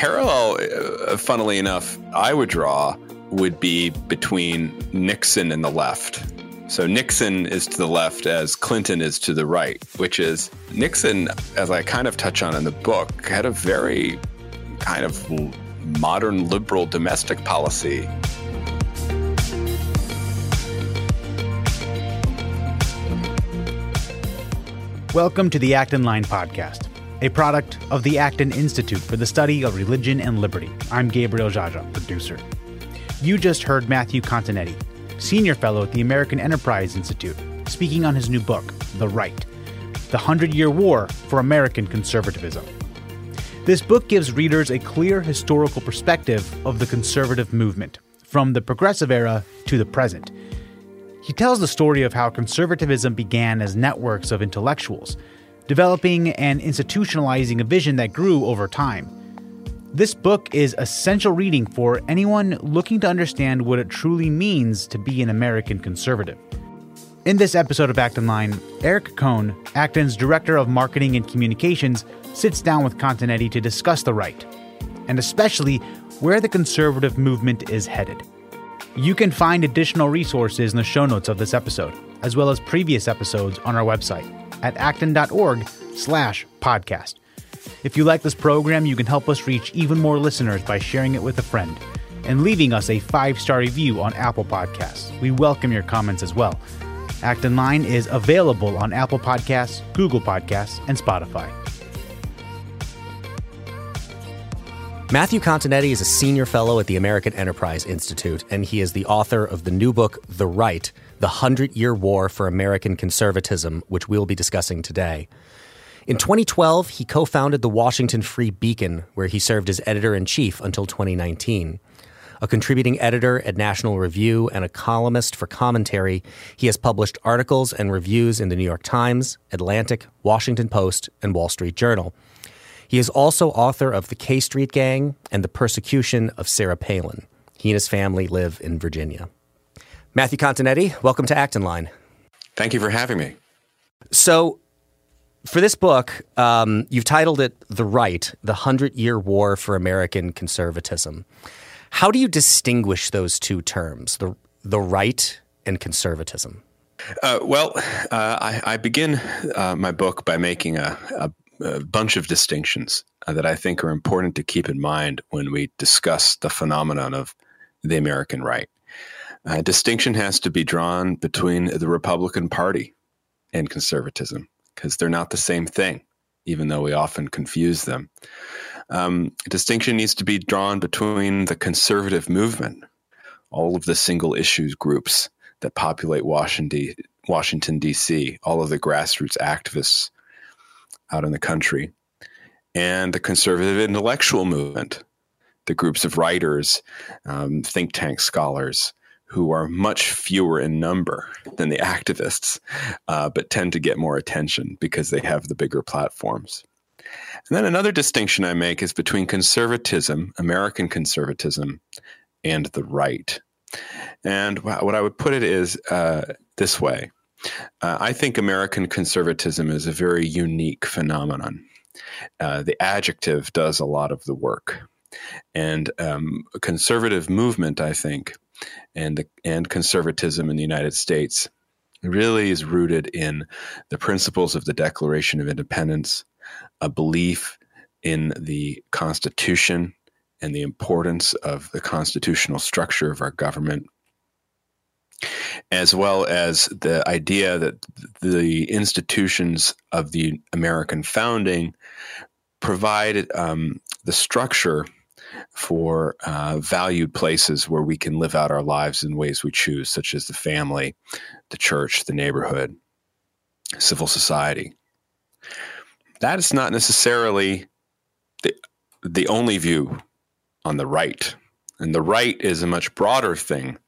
parallel, uh, funnily enough, I would draw would be between Nixon and the left. So Nixon is to the left as Clinton is to the right, which is Nixon, as I kind of touch on in the book, had a very kind of modern liberal domestic policy. Welcome to the Acton Line podcast, a product of the Acton Institute for the Study of Religion and Liberty. I'm Gabriel Jaja, producer. You just heard Matthew Continetti, senior fellow at the American Enterprise Institute, speaking on his new book, The Right The Hundred Year War for American Conservatism. This book gives readers a clear historical perspective of the conservative movement, from the progressive era to the present he tells the story of how conservatism began as networks of intellectuals, developing and institutionalizing a vision that grew over time. This book is essential reading for anyone looking to understand what it truly means to be an American conservative. In this episode of Acton Line, Eric Kohn, Acton's Director of Marketing and Communications, sits down with Continetti to discuss the right, and especially where the conservative movement is headed. You can find additional resources in the show notes of this episode, as well as previous episodes on our website at acton.org slash podcast. If you like this program, you can help us reach even more listeners by sharing it with a friend and leaving us a five-star review on Apple Podcasts. We welcome your comments as well. Acton Line is available on Apple Podcasts, Google Podcasts, and Spotify. Matthew Continetti is a senior fellow at the American Enterprise Institute, and he is the author of the new book, The Right The Hundred Year War for American Conservatism, which we'll be discussing today. In 2012, he co founded the Washington Free Beacon, where he served as editor in chief until 2019. A contributing editor at National Review and a columnist for commentary, he has published articles and reviews in the New York Times, Atlantic, Washington Post, and Wall Street Journal. He is also author of The K Street Gang and The Persecution of Sarah Palin. He and his family live in Virginia. Matthew Continetti, welcome to Acton Line. Thank you for having me. So, for this book, um, you've titled it The Right The Hundred Year War for American Conservatism. How do you distinguish those two terms, the, the right and conservatism? Uh, well, uh, I, I, begin uh, my book by making a, a, a bunch of distinctions uh, that I think are important to keep in mind when we discuss the phenomenon of the American right. Uh, distinction has to be drawn between the Republican Party and conservatism because they're not the same thing, even though we often confuse them. Um, distinction needs to be drawn between the conservative movement, all of the single issues groups that populate Washington, Washington D.C., all of the grassroots activists out in the country, and the conservative intellectual movement, the groups of writers, um, think tank scholars who are much fewer in number than the activists, uh, but tend to get more attention because they have the bigger platforms. And then another distinction I make is between conservatism, American conservatism, and the right. And what I would put it is uh, this way uh, I think American conservatism is a very unique phenomenon. Uh, the adjective does a lot of the work. And um, conservative movement, I think, and, and conservatism in the United States really is rooted in the principles of the Declaration of Independence, a belief in the Constitution and the importance of the constitutional structure of our government as well as the idea that the institutions of the American founding provide um, the structure for uh, valued places where we can live out our lives in ways we choose, such as the family, the church, the neighborhood, civil society. That is not necessarily the, the only view on the right. And the right is a much broader thing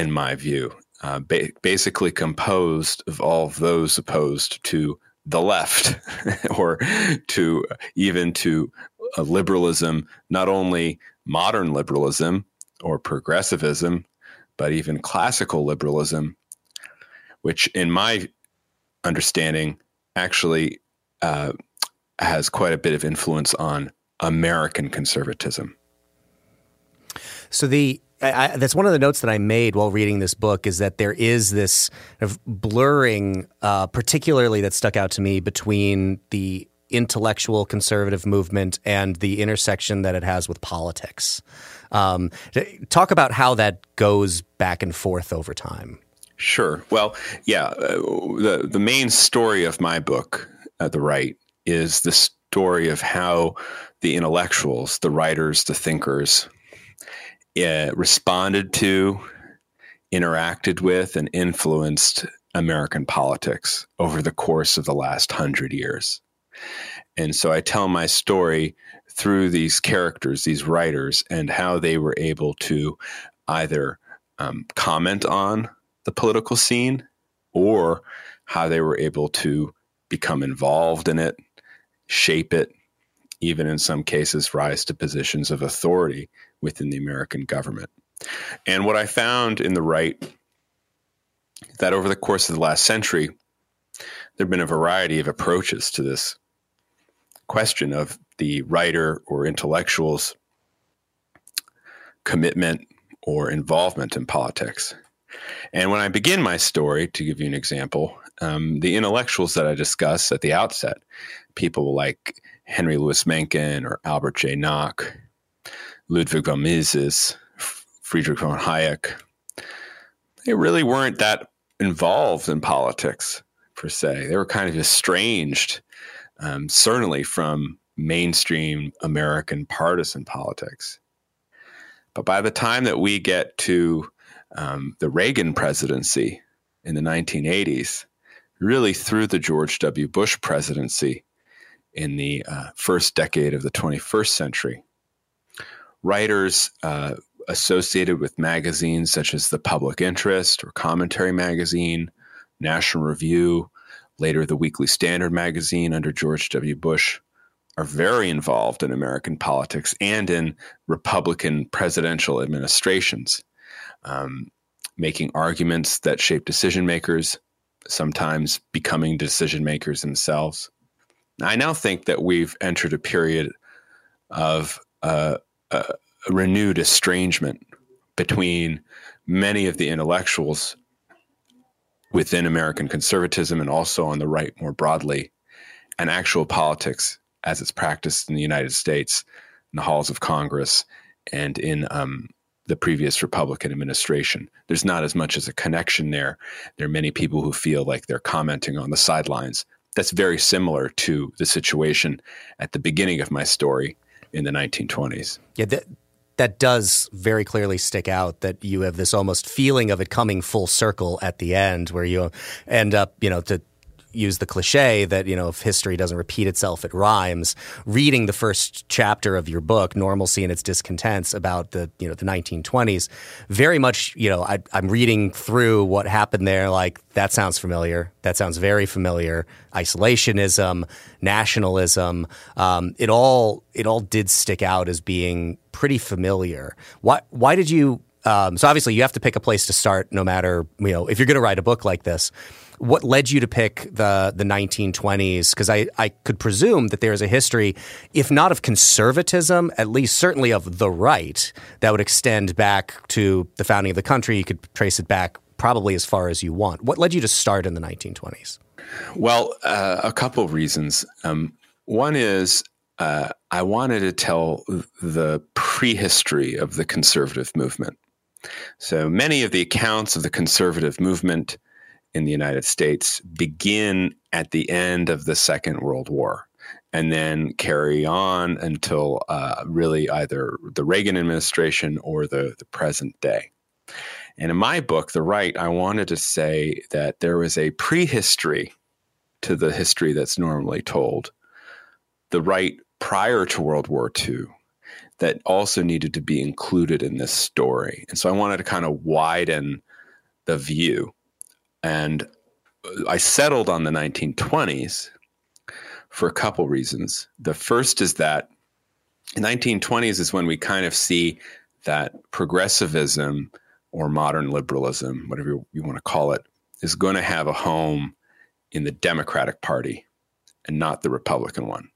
in my view, uh, ba- basically composed of all of those opposed to the left or to even to uh, liberalism, not only modern liberalism or progressivism, but even classical liberalism, which, in my understanding, actually uh, has quite a bit of influence on American conservatism. So the I, that's one of the notes that I made while reading this book is that there is this kind of blurring, uh, particularly that stuck out to me between the intellectual conservative movement and the intersection that it has with politics. Um, talk about how that goes back and forth over time. Sure. Well, yeah. Uh, the the main story of my book, uh, The Right, is the story of how the intellectuals, the writers, the thinkers, uh, responded to, interacted with, and influenced American politics over the course of the last hundred years. And so I tell my story through these characters, these writers, and how they were able to either um, comment on the political scene or how they were able to become involved in it, shape it, even in some cases rise to positions of authority within the American government. And what I found in the right that over the course of the last century, there have been a variety of approaches to this question of the writer or intellectual's commitment or involvement in politics. And when I begin my story, to give you an example, um, the intellectuals that I discuss at the outset, people like Henry Louis Mencken or Albert J. Nock, Ludwig von Mises, Friedrich von Hayek, they really weren't that involved in politics per se. They were kind of estranged, um, certainly from mainstream American partisan politics. But by the time that we get to um, the Reagan presidency in the 1980s, really through the George W. Bush presidency in the uh, first decade of the 21st century, writers uh, associated with magazines such as The Public Interest or Commentary Magazine, National Review, later the Weekly Standard magazine under George W. Bush, are very involved in American politics and in Republican presidential administrations, um, making arguments that shape decision makers, sometimes becoming decision makers themselves. I now think that we've entered a period of uh, a renewed estrangement between many of the intellectuals within American conservatism and also on the right more broadly, and actual politics as it's practiced in the United States, in the halls of Congress, and in um, the previous Republican administration. There's not as much as a connection there. There are many people who feel like they're commenting on the sidelines. That's very similar to the situation at the beginning of my story in the 1920s. Yeah, that, that does very clearly stick out that you have this almost feeling of it coming full circle at the end where you end up, you know, to use the cliche that you know if history doesn't repeat itself it rhymes. Reading the first chapter of your book normalcy and its discontents about the you know the 1920s very much you know I, i'm reading through what happened there like that sounds familiar. That sounds very familiar. Isolationism nationalism um, it all it all did stick out as being pretty familiar. Why why did you um, so obviously you have to pick a place to start no matter you know if you're going to write a book like this what led you to pick the the 1920s? Because I, I could presume that there is a history, if not of conservatism, at least certainly of the right, that would extend back to the founding of the country. You could trace it back probably as far as you want. What led you to start in the 1920s? Well, uh, a couple of reasons. Um, one is uh, I wanted to tell the prehistory of the conservative movement. So many of the accounts of the conservative movement in the United States begin at the end of the Second World War and then carry on until uh, really either the Reagan administration or the, the present day. And in my book, The Right, I wanted to say that there was a prehistory to the history that's normally told. The right prior to World War II that also needed to be included in this story. And so I wanted to kind of widen the view and I settled on the 1920s for a couple reasons. The first is that 1920s is when we kind of see that progressivism or modern liberalism, whatever you want to call it, is going to have a home in the Democratic Party and not the Republican one.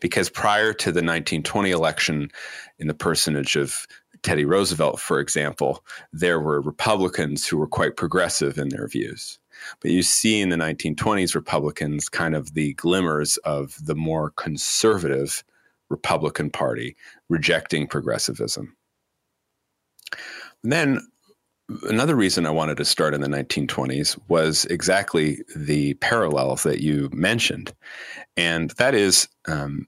because prior to the 1920 election, in the personage of Teddy Roosevelt, for example, there were Republicans who were quite progressive in their views. But you see in the 1920s Republicans kind of the glimmers of the more conservative Republican Party rejecting progressivism. And then another reason I wanted to start in the 1920s was exactly the parallels that you mentioned. And that is um,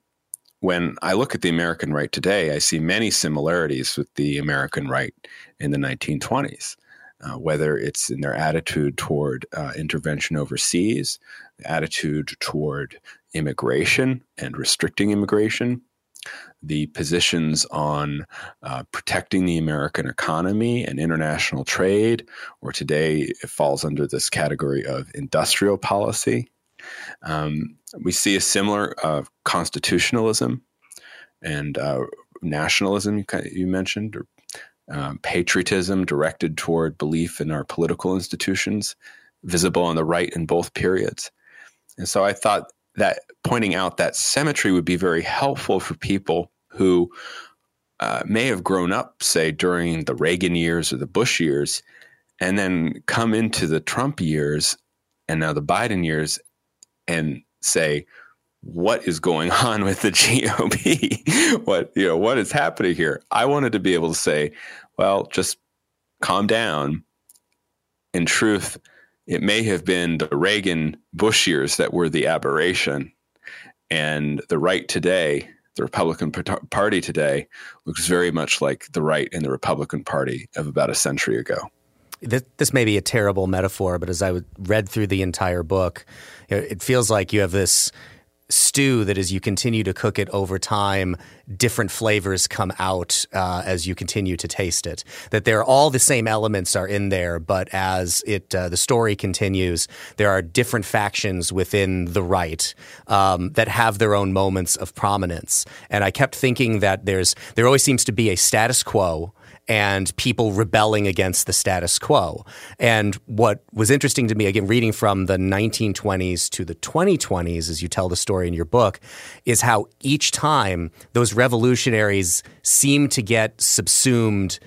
when I look at the American right today, I see many similarities with the American right in the 1920s. Uh, whether it's in their attitude toward uh, intervention overseas, attitude toward immigration and restricting immigration, the positions on uh, protecting the American economy and international trade, or today it falls under this category of industrial policy. Um, we see a similar uh, constitutionalism and uh, nationalism you, mentioned, or um, patriotism directed toward belief in our political institutions, visible on the right in both periods. And so I thought that pointing out that symmetry would be very helpful for people who uh, may have grown up, say, during the Reagan years or the Bush years, and then come into the Trump years and now the Biden years and say, what is going on with the GOP? what you know, what is happening here? I wanted to be able to say, well, just calm down. In truth, it may have been the Reagan Bush years that were the aberration. And the right today, the Republican Party today, looks very much like the right in the Republican Party of about a century ago. This may be a terrible metaphor, but as I read through the entire book, it feels like you have this stew that as you continue to cook it over time, different flavors come out uh, as you continue to taste it. That they're all the same elements are in there, but as it uh, the story continues, there are different factions within the right um, that have their own moments of prominence. And I kept thinking that there's there always seems to be a status quo and people rebelling against the status quo. And what was interesting to me, again, reading from the 1920s to the 2020s, as you tell the story in your book, is how each time those revolutionaries seem to get subsumed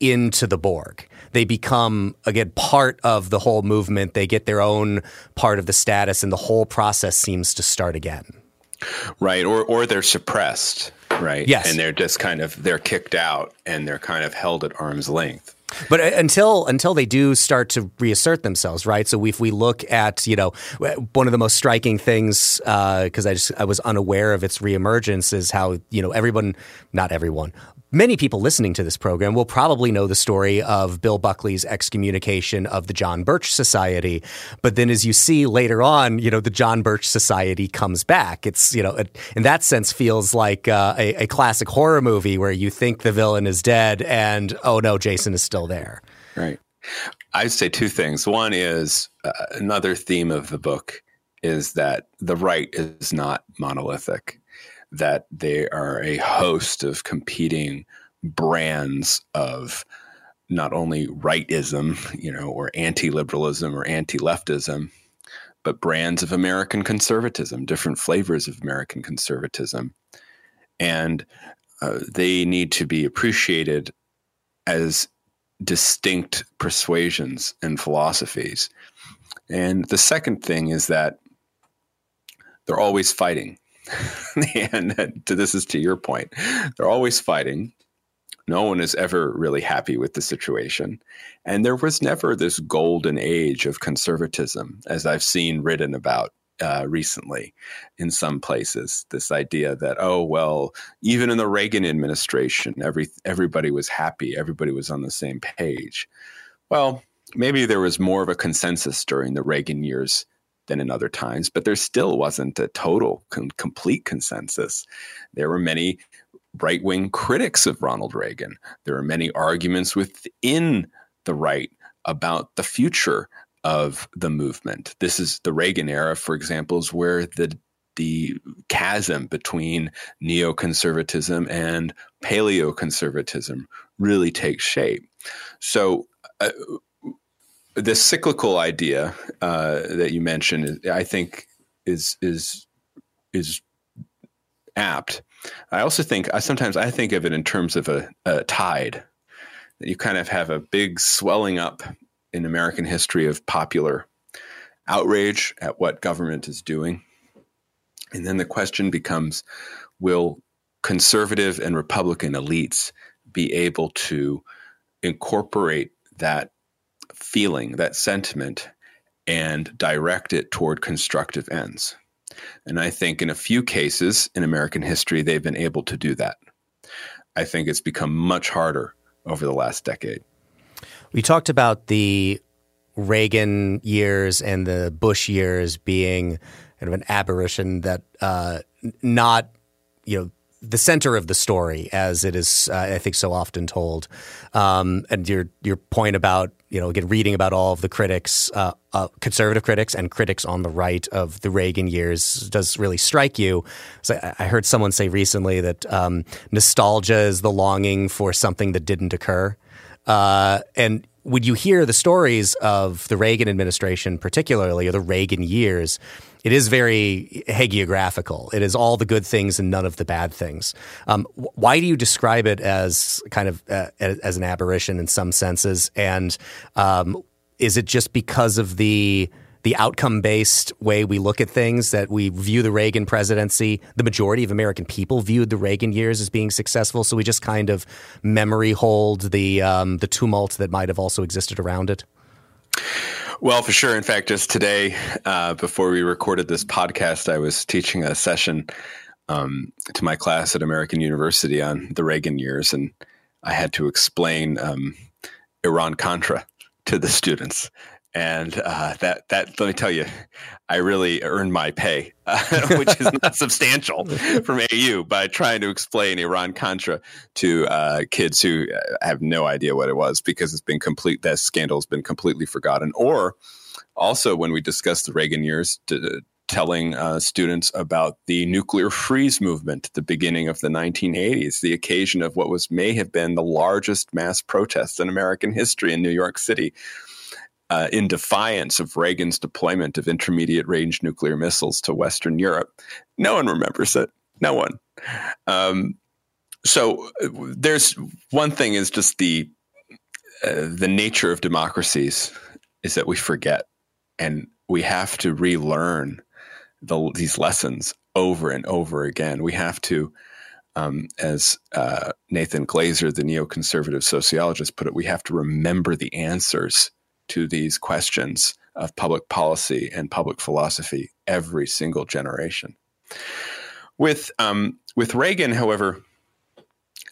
into the Borg. They become, again, part of the whole movement. They get their own part of the status, and the whole process seems to start again. Right. Or, or they're suppressed right? Yes. And they're just kind of they're kicked out and they're kind of held at arm's length. But uh, until until they do start to reassert themselves, right? So if we look at you know one of the most striking things because uh, I just I was unaware of its reemergence is how you know everyone, not everyone, Many people listening to this program will probably know the story of Bill Buckley's excommunication of the John Birch Society. But then, as you see later on, you know, the John Birch Society comes back. It's, you know, in that sense, feels like uh, a, a classic horror movie where you think the villain is dead and, oh no, Jason is still there. Right. I'd say two things. One is uh, another theme of the book is that the right is not monolithic that they are a host of competing brands of not only rightism, you know, or anti-liberalism or anti-leftism, but brands of American conservatism, different flavors of American conservatism, and uh, they need to be appreciated as distinct persuasions and philosophies. And the second thing is that they're always fighting. and to, this is to your point, they're always fighting. No one is ever really happy with the situation. And there was never this golden age of conservatism, as I've seen written about uh, recently in some places. This idea that, oh, well, even in the Reagan administration, every, everybody was happy, everybody was on the same page. Well, maybe there was more of a consensus during the Reagan years than in other times, but there still wasn't a total com- complete consensus. There were many right wing critics of Ronald Reagan. There were many arguments within the right about the future of the movement. This is the Reagan era, for example, is where the the chasm between neoconservatism and paleoconservatism really takes shape. So, uh, the cyclical idea uh, that you mentioned, I think, is is is apt. I also think I sometimes I think of it in terms of a, a tide you kind of have a big swelling up in American history of popular outrage at what government is doing. And then the question becomes will conservative and Republican elites be able to incorporate that feeling, that sentiment, and direct it toward constructive ends? And I think in a few cases in American history, they've been able to do that. I think it's become much harder over the last decade. We talked about the Reagan years and the Bush years being kind of an aberration that uh, not, you know, the center of the story as it is, uh, I think, so often told. Um, and your your point about you know again reading about all of the critics, uh, uh, conservative critics and critics on the right of the Reagan years does really strike you. So I heard someone say recently that um, nostalgia is the longing for something that didn't occur. Uh, and when you hear the stories of the Reagan administration, particularly, or the Reagan years, it is very hagiographical. It is all the good things and none of the bad things. Um, why do you describe it as kind of uh, as an aberration in some senses? And um, is it just because of the the outcome based way we look at things that we view the Reagan presidency. The majority of American people viewed the Reagan years as being successful, so we just kind of memory hold the um, the tumult that might have also existed around it. Well, for sure. In fact, just today, uh, before we recorded this podcast, I was teaching a session um, to my class at American University on the Reagan years, and I had to explain um, Iran Contra to the students and uh, that that let me tell you, I really earned my pay, uh, which is not substantial from AU, by trying to explain Iran Contra to uh, kids who uh, have no idea what it was because it's been complete. That scandal has been completely forgotten. Or also when we discussed the Reagan years, to, telling uh, students about the nuclear freeze movement at the beginning of the 1980s, the occasion of what was may have been the largest mass protest in American history in New York City uh, in defiance of Reagan's deployment of intermediate range nuclear missiles to Western Europe. No one remembers it. No one. Um, so uh, there's one thing is just the uh, the nature of democracies is that we forget and we have to relearn the, these lessons over and over again. We have to, um, as uh, Nathan Glazer, the neoconservative sociologist, put it, we have to remember the answers to these questions of public policy and public philosophy every single generation. With um, with Reagan, however,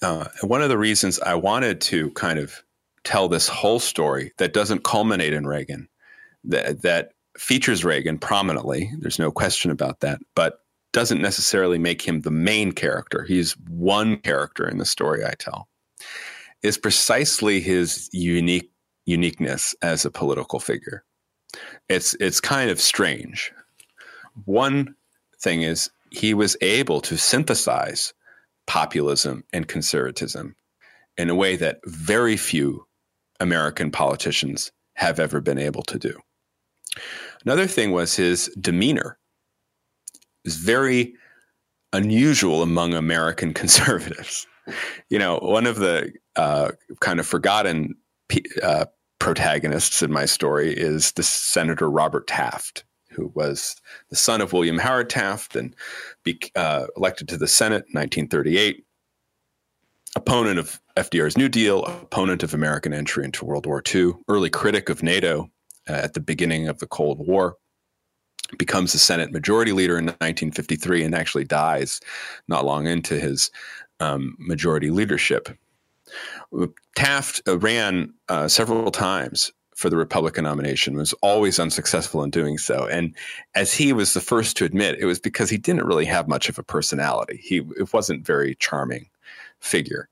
uh, one of the reasons I wanted to kind of tell this whole story that doesn't culminate in Reagan, that, that features Reagan prominently, there's no question about that, but doesn't necessarily make him the main character. He's one character in the story I tell, is precisely his unique uniqueness as a political figure. It's it's kind of strange. One thing is he was able to synthesize populism and conservatism in a way that very few American politicians have ever been able to do. Another thing was his demeanor. Was very unusual among American conservatives. You know, one of the uh, kind of forgotten uh, protagonists in my story is the Senator Robert Taft, who was the son of William Howard Taft and be, uh, elected to the Senate in 1938. Opponent of FDR's New Deal, opponent of American entry into World War II, early critic of NATO uh, at the beginning of the Cold War, becomes the Senate Majority Leader in 1953 and actually dies not long into his um, majority leadership. Taft uh, ran uh, several times for the Republican nomination, was always unsuccessful in doing so. And as he was the first to admit, it was because he didn't really have much of a personality. He it wasn't very charming figure.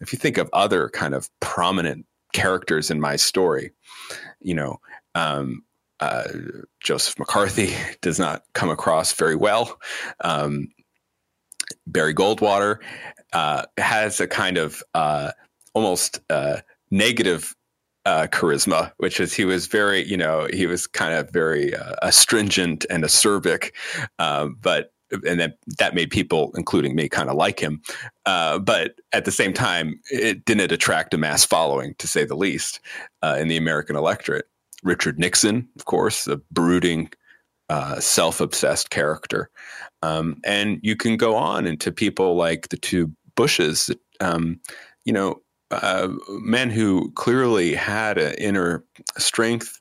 If you think of other kind of prominent characters in my story, you know, um, uh, Joseph McCarthy does not come across very well. Um, Barry Goldwater uh, has a kind of uh, almost uh, negative uh, charisma, which is he was very, you know, he was kind of very uh, astringent and acerbic, um, but and that that made people, including me, kind of like him. Uh, but at the same time, it didn't attract a mass following, to say the least, uh, in the American electorate. Richard Nixon, of course, a brooding, uh, self-obsessed character, um, and you can go on into people like the two Bushes. Um, you know, uh, men who clearly had an inner strength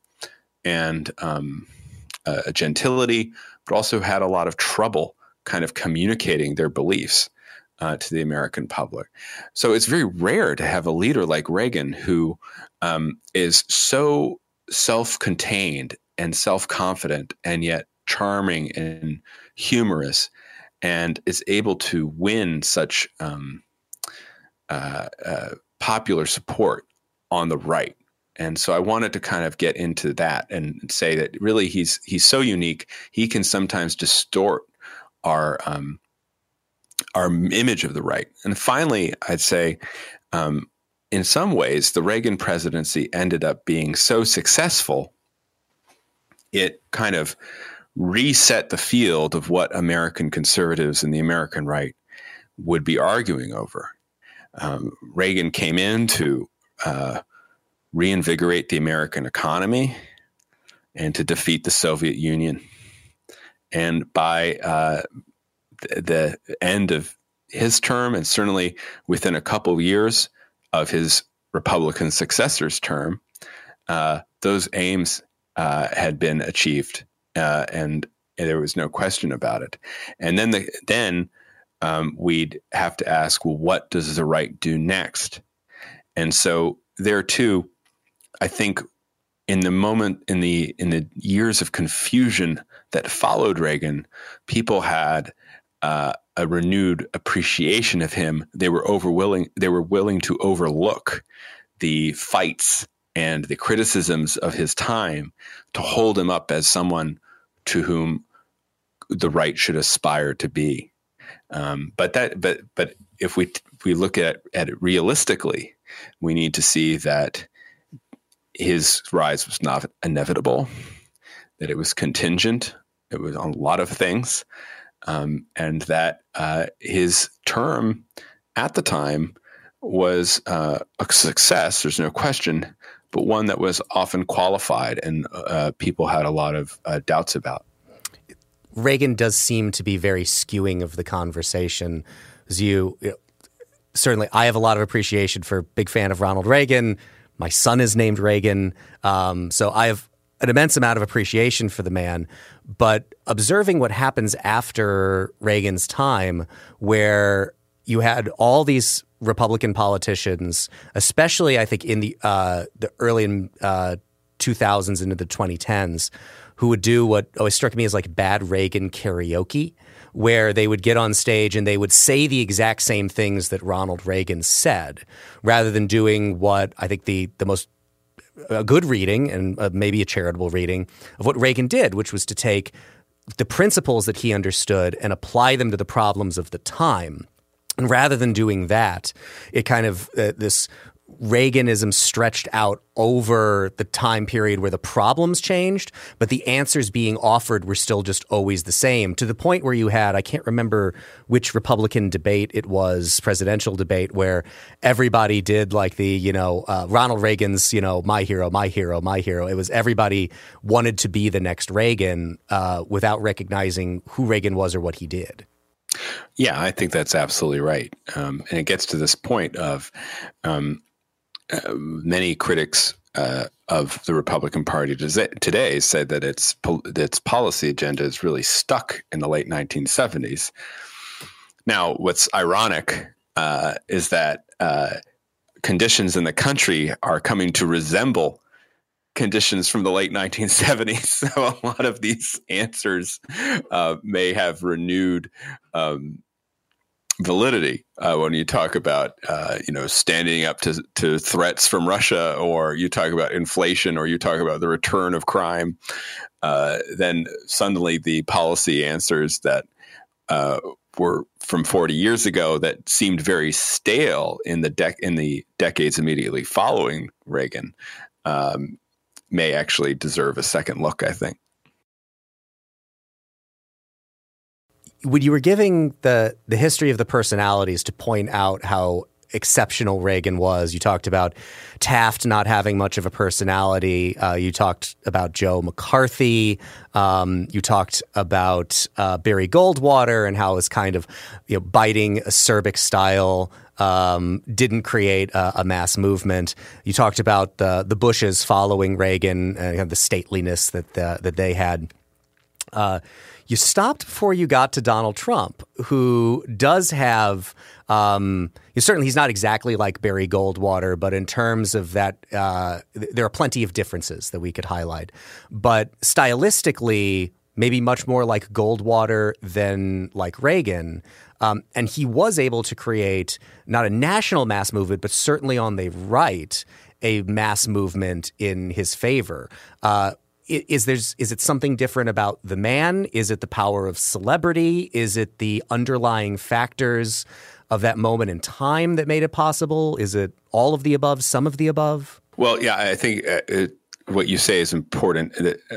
and um, a gentility, but also had a lot of trouble kind of communicating their beliefs uh, to the American public. So it's very rare to have a leader like Reagan who um, is so self contained and self confident and yet charming and humorous and is able to win such um, uh, uh, popular support on the right. And so I wanted to kind of get into that and say that really he's he's so unique. He can sometimes distort our um, our image of the right. And finally, I'd say, um, in some ways, the Reagan presidency ended up being so successful, it kind of reset the field of what American conservatives and the American right would be arguing over. Um, Reagan came in to uh, reinvigorate the American economy and to defeat the Soviet Union. And by uh, the end of his term, and certainly within a couple of years of his Republican successor's term, uh, those aims uh, had been achieved, uh, and, there was no question about it. And then the then um, we'd have to ask, well, what does the right do next? And so there too, I think in the moment in the in the years of confusion that followed Reagan, people had uh, a renewed appreciation of him. They were overwilling. They were willing to overlook the fights and the criticisms of his time to hold him up as someone to whom the right should aspire to be. Um, but that, but but if we if we look at at it realistically, we need to see that his rise was not inevitable, that it was contingent, it was on a lot of things, um, and that uh, his term at the time was uh, a success. There's no question, but one that was often qualified and uh, people had a lot of uh, doubts about. Reagan does seem to be very skewing of the conversation. As you, you know, certainly, I have a lot of appreciation for big fan of Ronald Reagan my son is named Reagan. Um, so I have an immense amount of appreciation for the man. But observing what happens after Reagan's time, where you had all these Republican politicians, especially I think in the uh, the early uh, 2000s into the 2010s, who would do what always struck me as like bad Reagan karaoke where they would get on stage and they would say the exact same things that Ronald Reagan said, rather than doing what I think the the most a good reading and uh, maybe a charitable reading of what Reagan did, which was to take the principles that he understood and apply them to the problems of the time. And rather than doing that, it kind of uh, this Reaganism stretched out over the time period where the problems changed, but the answers being offered were still just always the same to the point where you had, I can't remember which Republican debate it was, presidential debate, where everybody did like the, you know, uh, Ronald Reagan's, you know, my hero, my hero, my hero. It was everybody wanted to be the next Reagan uh, without recognizing who Reagan was or what he did. Yeah, I think that's absolutely right. Um, and it gets to this point of um, uh, many critics uh, of the Republican Party today said that its its policy agenda is really stuck in the late 1970s. Now, what's ironic uh, is that uh, conditions in the country are coming to resemble conditions from the late 1970s. So a lot of these answers uh, may have renewed um, validity uh, when you talk about uh, you know standing up to to threats from Russia, or you talk about inflation, or you talk about the return of crime. Uh, then suddenly the policy answers that uh, were from 40 years ago that seemed very stale in the dec- in the decades immediately following Reagan um, may actually deserve a second look. I think when you were giving the the history of the personalities to point out how exceptional Reagan was. You talked about Taft not having much of a personality. Uh, you talked about Joe McCarthy. Um, you talked about uh, Barry Goldwater and how was kind of you know biting acerbic style. Um, didn't create a, a, mass movement. You talked about the the Bushes following Reagan and the stateliness that the, that they had. Uh, you stopped before you got to Donald Trump, who does have. Um, certainly, he's not exactly like Barry Goldwater, but in terms of that, uh, there are plenty of differences that we could highlight. But stylistically, maybe much more like Goldwater than like Reagan. Um, and he was able to create not a national mass movement, but certainly on the right, a mass movement in his favor. Uh, is there's is it something different about the man? Is it the power of celebrity? Is it the underlying factors of that moment in time that made it possible? Is it all of the above, some of the above? Well, yeah, I think uh, it, what you say is important.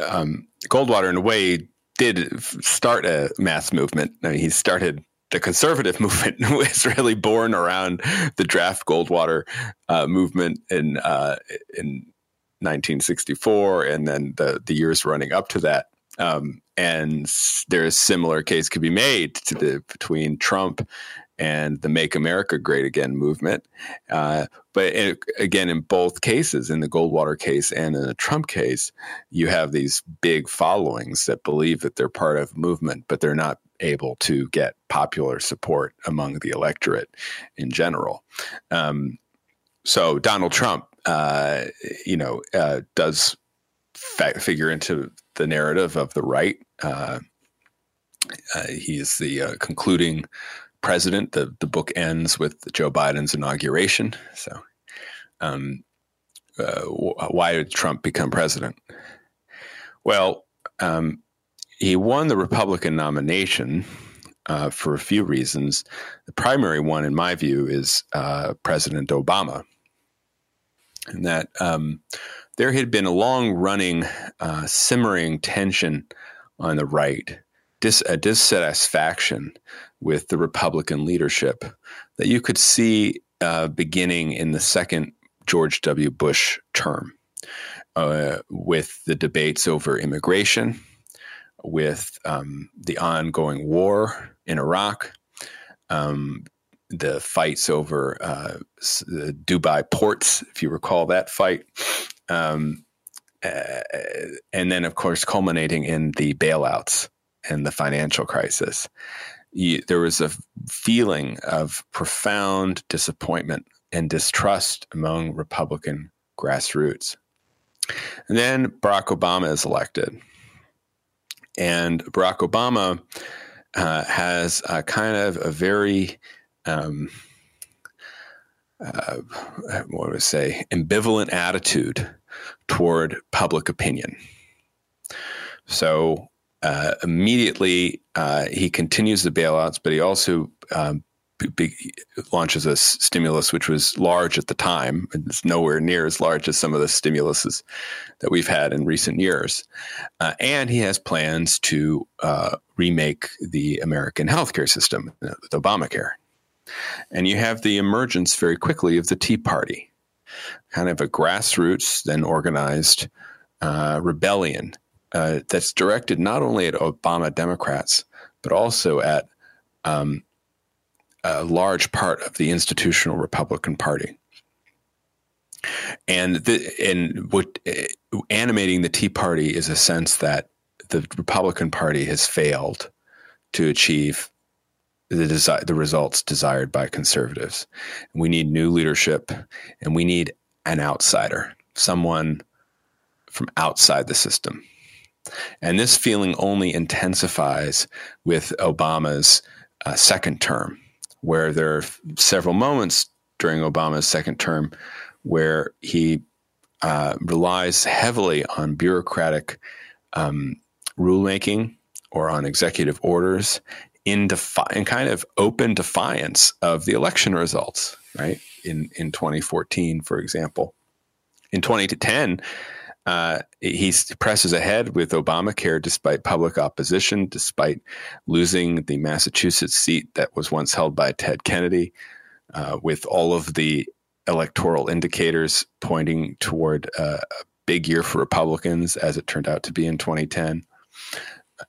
Um, Goldwater, in a way, did start a mass movement. I mean, he started the conservative movement was really born around the draft Goldwater uh, movement in uh, in 1964 and then the the years running up to that. Um, and there's similar case could be made to the between Trump and the Make America Great Again movement. Uh, but it, again, in both cases, in the Goldwater case and in the Trump case, you have these big followings that believe that they're part of a movement, but they're not able to get popular support among the electorate in general. Um, so Donald Trump uh, you know, uh, does fa- figure into the narrative of the right. Uh, uh he is the uh, concluding president. The the book ends with Joe Biden's inauguration. So, um, uh, why did Trump become president? Well, um, he won the Republican nomination for a few reasons. The primary one, in my view, is President Obama and that um, there had been a long running, uh, simmering tension on the right, dis- a dissatisfaction with the Republican leadership that you could see uh, beginning in the second George W. Bush term. Uh, with the debates over immigration, with um, the ongoing war in Iraq, um, the fights over uh, the Dubai ports, if you recall that fight. Um, uh, and then, of course, culminating in the bailouts and the financial crisis. You, there was a feeling of profound disappointment and distrust among Republican grassroots. And then Barack Obama is elected. And Barack Obama uh, has a kind of a very um, uh, what would I say, ambivalent attitude toward public opinion. So uh, immediately uh, he continues the bailouts, but he also um, launches a stimulus which was large at the time. It's nowhere near as large as some of the stimuluses that we've had in recent years. Uh, and he has plans to uh, remake the American healthcare system with Obamacare. And you have the emergence very quickly of the Tea Party, kind of a grassroots, then organized uh, rebellion uh, that's directed not only at Obama Democrats, but also at um, a large part of the institutional Republican Party. And the, and what uh, animating the Tea Party is a sense that the Republican Party has failed to achieve the desi- the results desired by conservatives. We need new leadership, and we need an outsider, someone from outside the system. And this feeling only intensifies with Obama's uh, second term, where there are several moments during Obama's second term where he uh, relies heavily on bureaucratic um, rulemaking or on executive orders in, defi- in kind of open defiance of the election results, right? In in 2014, for example, in 2010, Uh, he presses ahead with Obamacare despite public opposition, despite losing the Massachusetts seat that was once held by Ted Kennedy, uh, with all of the electoral indicators pointing toward uh, a big year for Republicans, as it turned out to be in 2010.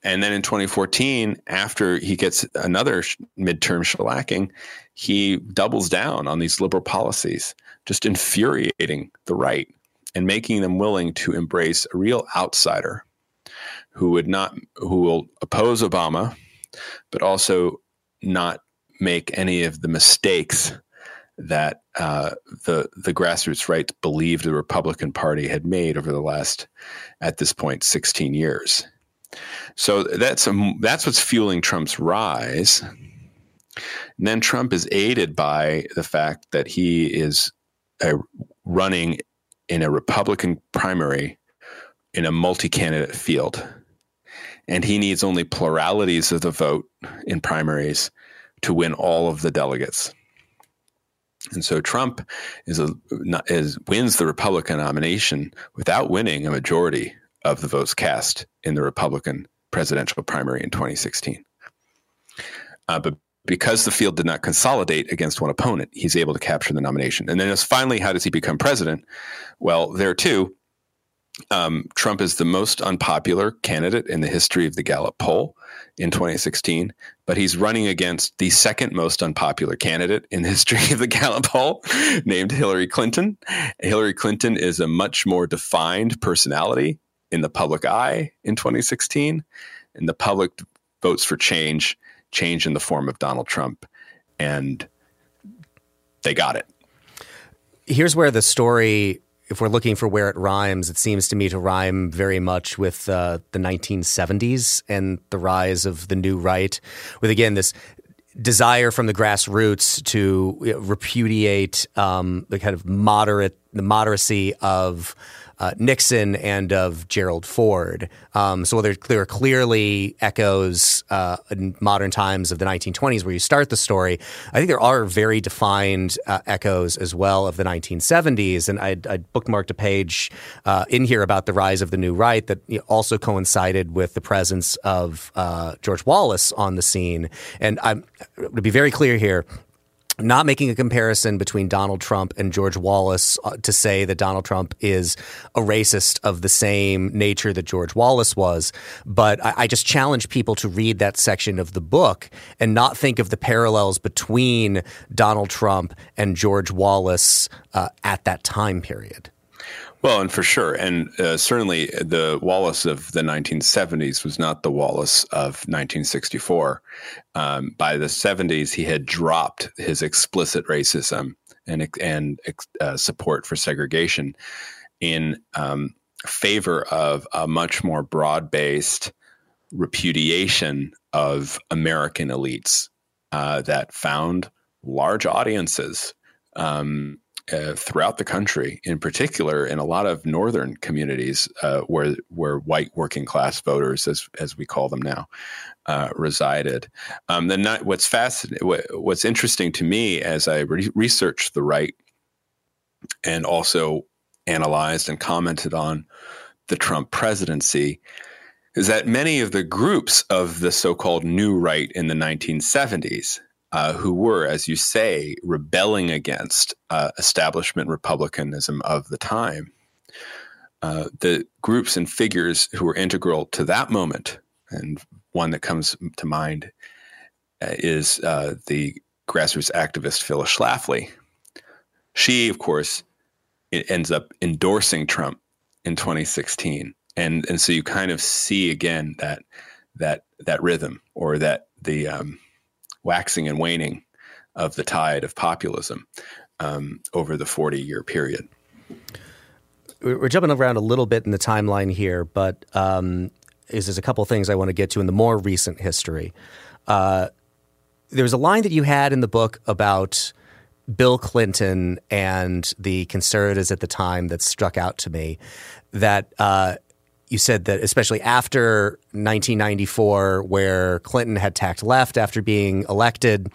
And then in 2014, after he gets another midterm shellacking, he doubles down on these liberal policies, just infuriating the right and making them willing to embrace a real outsider who would not who will oppose Obama, but also not make any of the mistakes that uh, the the grassroots right believed the Republican Party had made over the last, at this point, 16 years. So that's a, that's what's fueling Trump's rise. And then Trump is aided by the fact that he is uh, running in a Republican primary in a multi candidate field. And he needs only pluralities of the vote in primaries to win all of the delegates. And so Trump is a, is wins the Republican nomination without winning a majority of the votes cast in the Republican presidential primary in 2016. Uh, but because the field did not consolidate against one opponent, he's able to capture the nomination. And then as finally, how does he become president? Well, there too, um, Trump is the most unpopular candidate in the history of the Gallup poll in 2016, but he's running against the second most unpopular candidate in the history of the Gallup poll, named Hillary Clinton. Hillary Clinton is a much more defined personality in the public eye in 2016, and the public votes for change change in the form of Donald Trump, and they got it. Here's where the story, if we're looking for where it rhymes, it seems to me to rhyme very much with uh, the 1970s and the rise of the new right, with again this desire from the grassroots to repudiate um, the kind of moderate, the moderacy of uh, Nixon and of Gerald Ford. Um, so there, there are clearly echoes uh, in modern times of the 1920s where you start the story. I think there are very defined uh, echoes as well of the 1970s. And I, I bookmarked a page uh, in here about the rise of the new right that also coincided with the presence of uh, George Wallace on the scene. And I'm, to be very clear here, not making a comparison between Donald Trump and George Wallace uh, to say that Donald Trump is a racist of the same nature that George Wallace was. But I, I, just challenge people to read that section of the book and not think of the parallels between Donald Trump and George Wallace uh, at that time period. Well, and for sure. And uh, certainly the Wallace of the 1970s was not the Wallace of 1964. Um, by the 70s, he had dropped his explicit racism and, and uh, support for segregation in um, favor of a much more broad based repudiation of American elites uh, that found large audiences. Um, uh, throughout the country, in particular in a lot of northern communities uh, where where white working class voters, as as we call them now, uh, resided. Um, then not, what's fascinating, what, what's interesting to me as I re- researched the right and also analyzed and commented on the Trump presidency is that many of the groups of the so-called new right in the 1970s uh, who were, as you say, rebelling against uh, establishment republicanism of the time. Uh, the groups and figures who were integral to that moment, and one that comes to mind uh, is uh, the grassroots activist Phyllis Schlafly. She, of course, ends up endorsing Trump in 2016, and and so you kind of see again that that that rhythm or that the um, waxing and waning of the tide of populism um, over the 40 year period. We're jumping around a little bit in the timeline here, but um, is there's a couple things I want to get to in the more recent history. Uh, there was a line that you had in the book about Bill Clinton and the conservatives at the time that struck out to me. That uh, you said that especially after 1994, where Clinton had tacked left after being elected,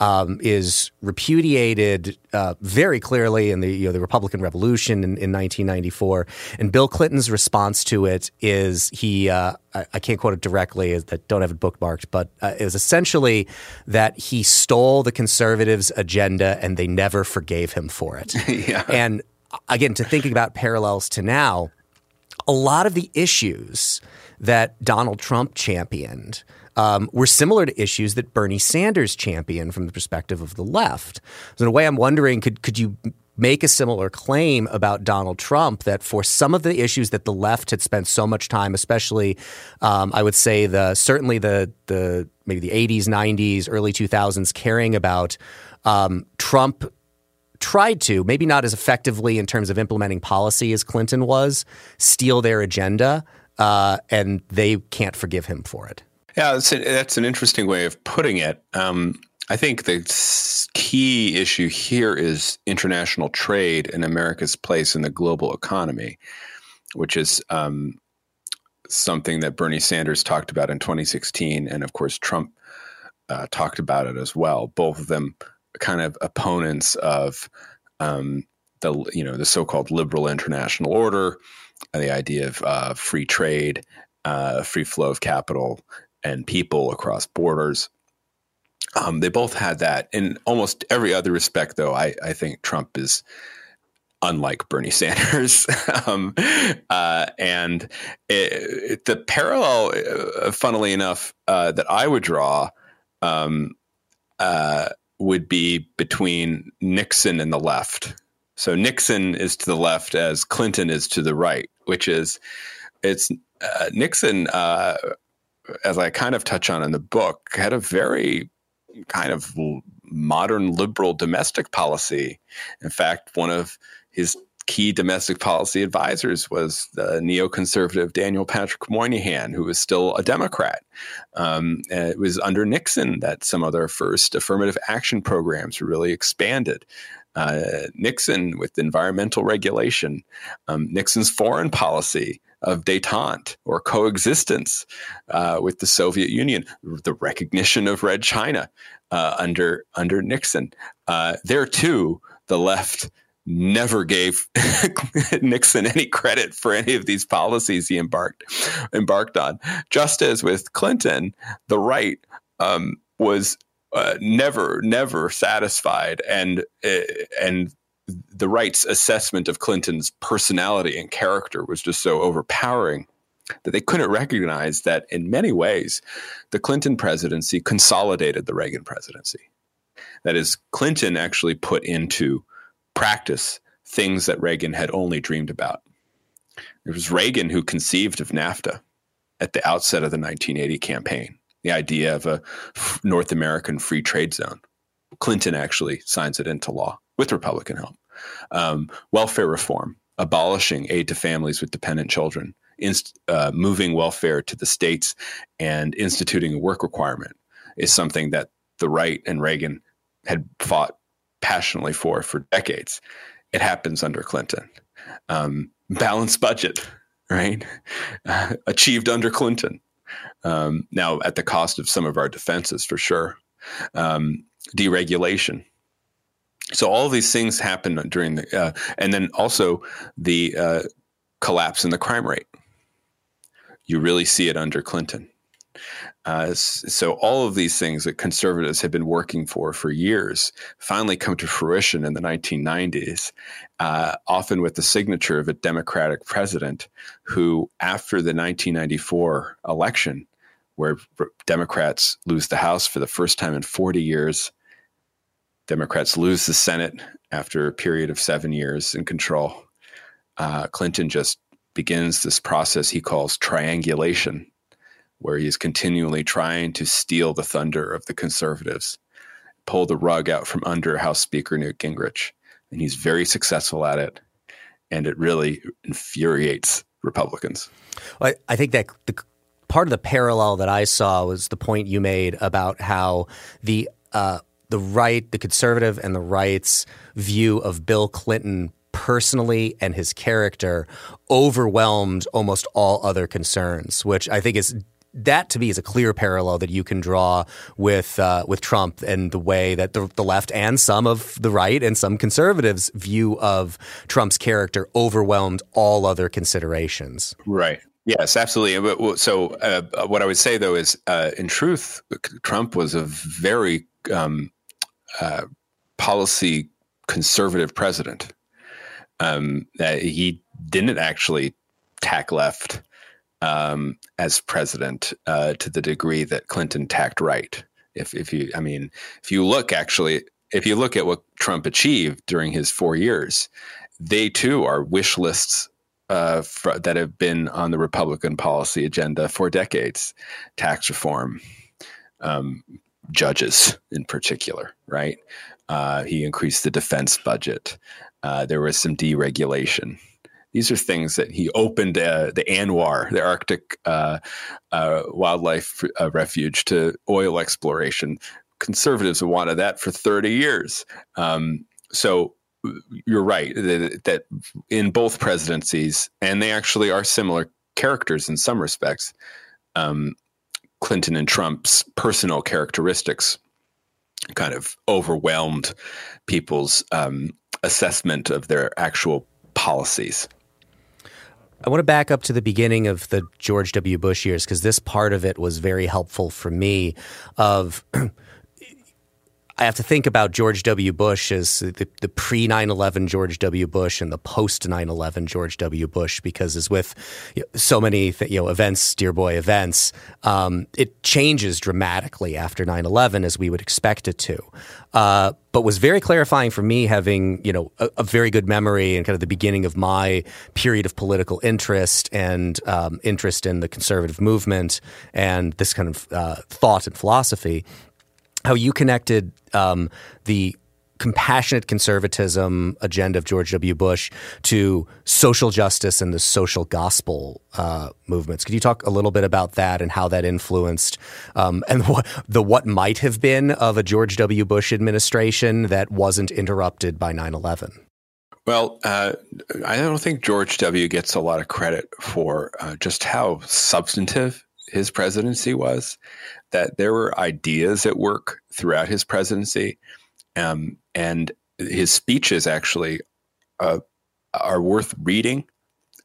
um, is repudiated uh, very clearly in the you know the Republican Revolution in, in 1994, and Bill Clinton's response to it is he uh, I, I, can't quote it directly, I don't have it bookmarked, but uh, it was essentially that he stole the conservatives' agenda and they never forgave him for it. yeah. And again, to thinking about parallels to now a lot of the issues that Donald Trump championed um, were similar to issues that Bernie Sanders championed from the perspective of the left. So in a way, I'm wondering, could could you make a similar claim about Donald Trump that for some of the issues that the left had spent so much time, especially, um, I would say the certainly the the maybe the 80s, 90s, early 2000s, caring about um, Trump tried to, maybe not as effectively in terms of implementing policy as Clinton was, steal their agenda, uh, and they can't forgive him for it. Yeah, that's, a, that's an interesting way of putting it. Um, I think the key issue here is international trade and America's place in the global economy, which is um, something that Bernie Sanders talked about in 2016, and of course Trump uh, talked about it as well. Both of them kind of opponents of um, the you know the so-called liberal international order, the idea of uh, free trade, uh, free flow of capital and people across borders. Um, they both had that in almost every other respect, though. I, I think Trump is unlike Bernie Sanders. um, uh, and it, it, the parallel, uh, funnily enough, uh, that I would draw um, uh, would be between Nixon and the left. So Nixon is to the left as Clinton is to the right, which is it's uh, Nixon, uh, as I kind of touch on in the book, had a very kind of modern liberal domestic policy. In fact, one of his key domestic policy advisors was the neoconservative Daniel Patrick Moynihan, who was still a Democrat. Um, it was under Nixon that some of their first affirmative action programs were really expanded. Uh, Nixon with environmental regulation, um, Nixon's foreign policy of detente or coexistence uh, with the Soviet Union, the recognition of Red China uh, under under Nixon. Uh, there too, the left never gave Nixon any credit for any of these policies he embarked embarked on. Just as with Clinton, the right um, was uh, never never satisfied, and uh, and the right's assessment of Clinton's personality and character was just so overpowering that they couldn't recognize that in many ways the Clinton presidency consolidated the Reagan presidency. That is, Clinton actually put into practice things that Reagan had only dreamed about. It was Reagan who conceived of NAFTA at the outset of the 1980 campaign, the idea of a North American free trade zone. Clinton actually signs it into law with Republican help. Um, welfare reform, abolishing aid to families with dependent children, inst- uh, moving welfare to the states, and instituting a work requirement is something that the right and Reagan had fought passionately for for decades. It happens under Clinton. Um, balanced budget, right? Achieved under Clinton. Um, now, at the cost of some of our defenses, for sure. Um, deregulation. So all these things happen during the, uh, and then also the uh, collapse in the crime rate. You really see it under Clinton. Uh, so all of these things that conservatives have been working for for years finally come to fruition in the 1990s, uh, often with the signature of a Democratic president who, after the 1994 election, where Democrats lose the House for the first time in 40 years, Democrats lose the Senate after a period of seven years in control. Uh, Clinton just begins this process he calls triangulation where he's continually trying to steal the thunder of the conservatives, pull the rug out from under House Speaker Newt Gingrich. And he's very successful at it. And it really infuriates Republicans. I, I think that the part of the parallel that I saw was the point you made about how the uh, the right, the conservative, and the right's view of Bill Clinton personally and his character overwhelmed almost all other concerns, which I think is that to me is a clear parallel that you can draw with uh, with Trump and the way that the, the, left and some of the right and some conservatives view of Trump's character overwhelmed all other considerations. Right. Yes, absolutely. So, uh, what I would say though is, uh, in truth, Trump was a very um, uh, policy conservative president. Um, he didn't actually tack left um, as president uh, to the degree that Clinton tacked right. If if you, I mean, if you look actually, if you look at what Trump achieved during his four years, they too are wish lists uh, that have been on the Republican policy agenda for decades. Tax reform, um, judges in particular, right? Uh, he increased the defense budget. Uh, there was some deregulation these are things that he opened uh, the ANWR, the Arctic uh, uh, Wildlife uh, Refuge, to oil exploration. Conservatives have wanted that for 30 years. Um, so you're right that, that, in both presidencies, and they actually are similar characters in some respects, um, Clinton and Trump's personal characteristics kind of overwhelmed people's um, assessment of their actual policies. I want to back up to the beginning of the George W. Bush years because this part of it was very helpful for me. Of I have to think about George W. Bush as the, the pre 9 11 George W. Bush and the post 9 11 George W. Bush, because as with you know, so many th- you know, events, dear boy events, um, it changes dramatically after 9 11 as we would expect it to. Uh, but was very clarifying for me having you know a, a, very good memory and kind of the beginning of my period of political interest and um, interest in the conservative movement and this kind of uh, thought and philosophy how you connected um, the compassionate conservatism agenda of George W. Bush to social justice and the social gospel uh, movements. Could you talk a little bit about that and how that influenced um, and what, the what might have been of a George W. Bush administration that wasn't interrupted by 9 11? Well, uh, I don't think George W. gets a lot of credit for uh, just how substantive his presidency was that there were ideas at work throughout his presidency, um, and his speeches actually uh, are worth reading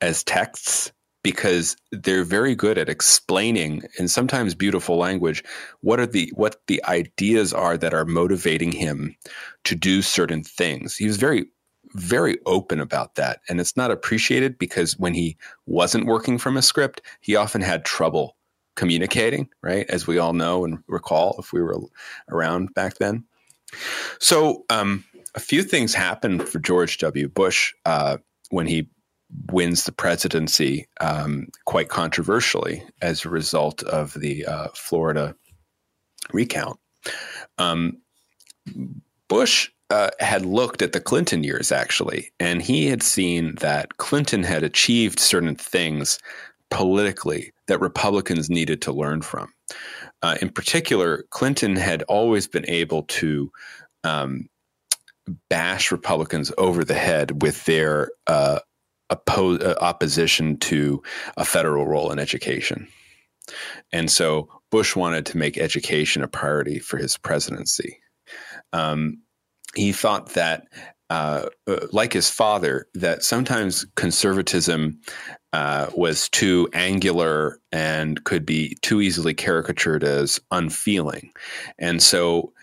as texts because they're very good at explaining in sometimes beautiful language what are the what the ideas are that are motivating him to do certain things. He was very very open about that and it's not appreciated because when he wasn't working from a script, he often had trouble communicating, right? As we all know and recall if we were around back then. So, um, a few things happened for George W. Bush uh, when he wins the presidency um, quite controversially as a result of the uh, Florida recount. Um, Bush uh, had looked at the Clinton years actually, and he had seen that Clinton had achieved certain things politically that Republicans needed to learn from. Uh, in particular, Clinton had always been able to um, bash Republicans over the head with their uh, oppo- uh, opposition to a federal role in education. And so Bush wanted to make education a priority for his presidency. Um, he thought that uh, like his father, that sometimes conservatism uh, was too angular and could be too easily caricatured as unfeeling. And so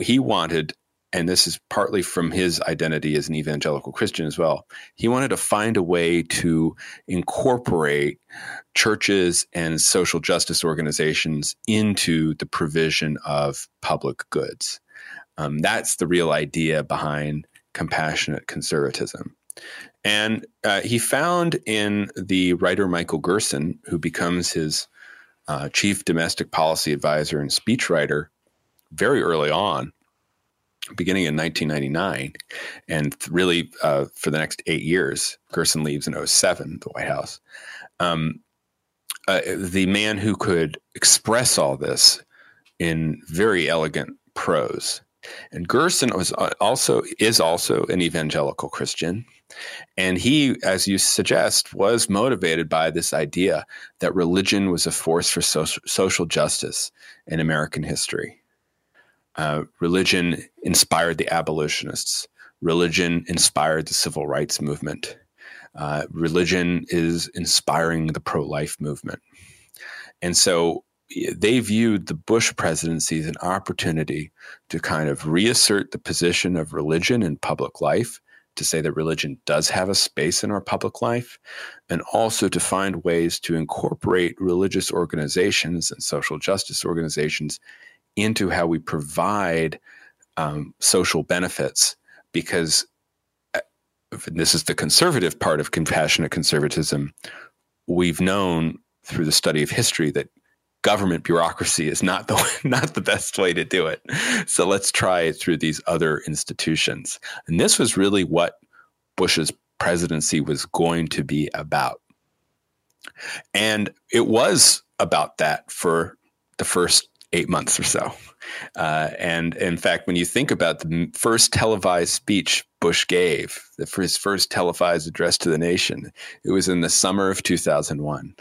he wanted, and this is partly from his identity as an evangelical Christian as well, he wanted to find a way to incorporate churches and social justice organizations into the provision of public goods. Um, that's the real idea behind compassionate conservatism. And uh, he found in the writer Michael Gerson, who becomes his uh, chief domestic policy advisor and speechwriter very early on, beginning in 1999, and really uh, for the next eight years. Gerson leaves in 07, the White House. Um, uh, the man who could express all this in very elegant prose and Gerson was uh, also is also an evangelical Christian, And he, as you suggest, was motivated by this idea that religion was a force for social, social justice in American history. Uh, religion inspired the abolitionists. Religion inspired the civil rights movement. Uh, religion is inspiring the pro life movement. And so they viewed the Bush presidency as an opportunity to kind of reassert the position of religion in public life, to say that religion does have a space in our public life, and also to find ways to incorporate religious organizations and social justice organizations into how we provide um, social benefits. Because uh, this is the conservative part of compassionate conservatism. We've known through the study of history that government bureaucracy is not the not the best way to do it. So let's try it through these other institutions. And this was really what Bush's presidency was going to be about. And it was about that for the first eight months or so. Uh, and in fact, when you think about the first televised speech Bush gave, the, his first televised address to the nation, it was in the summer of 2001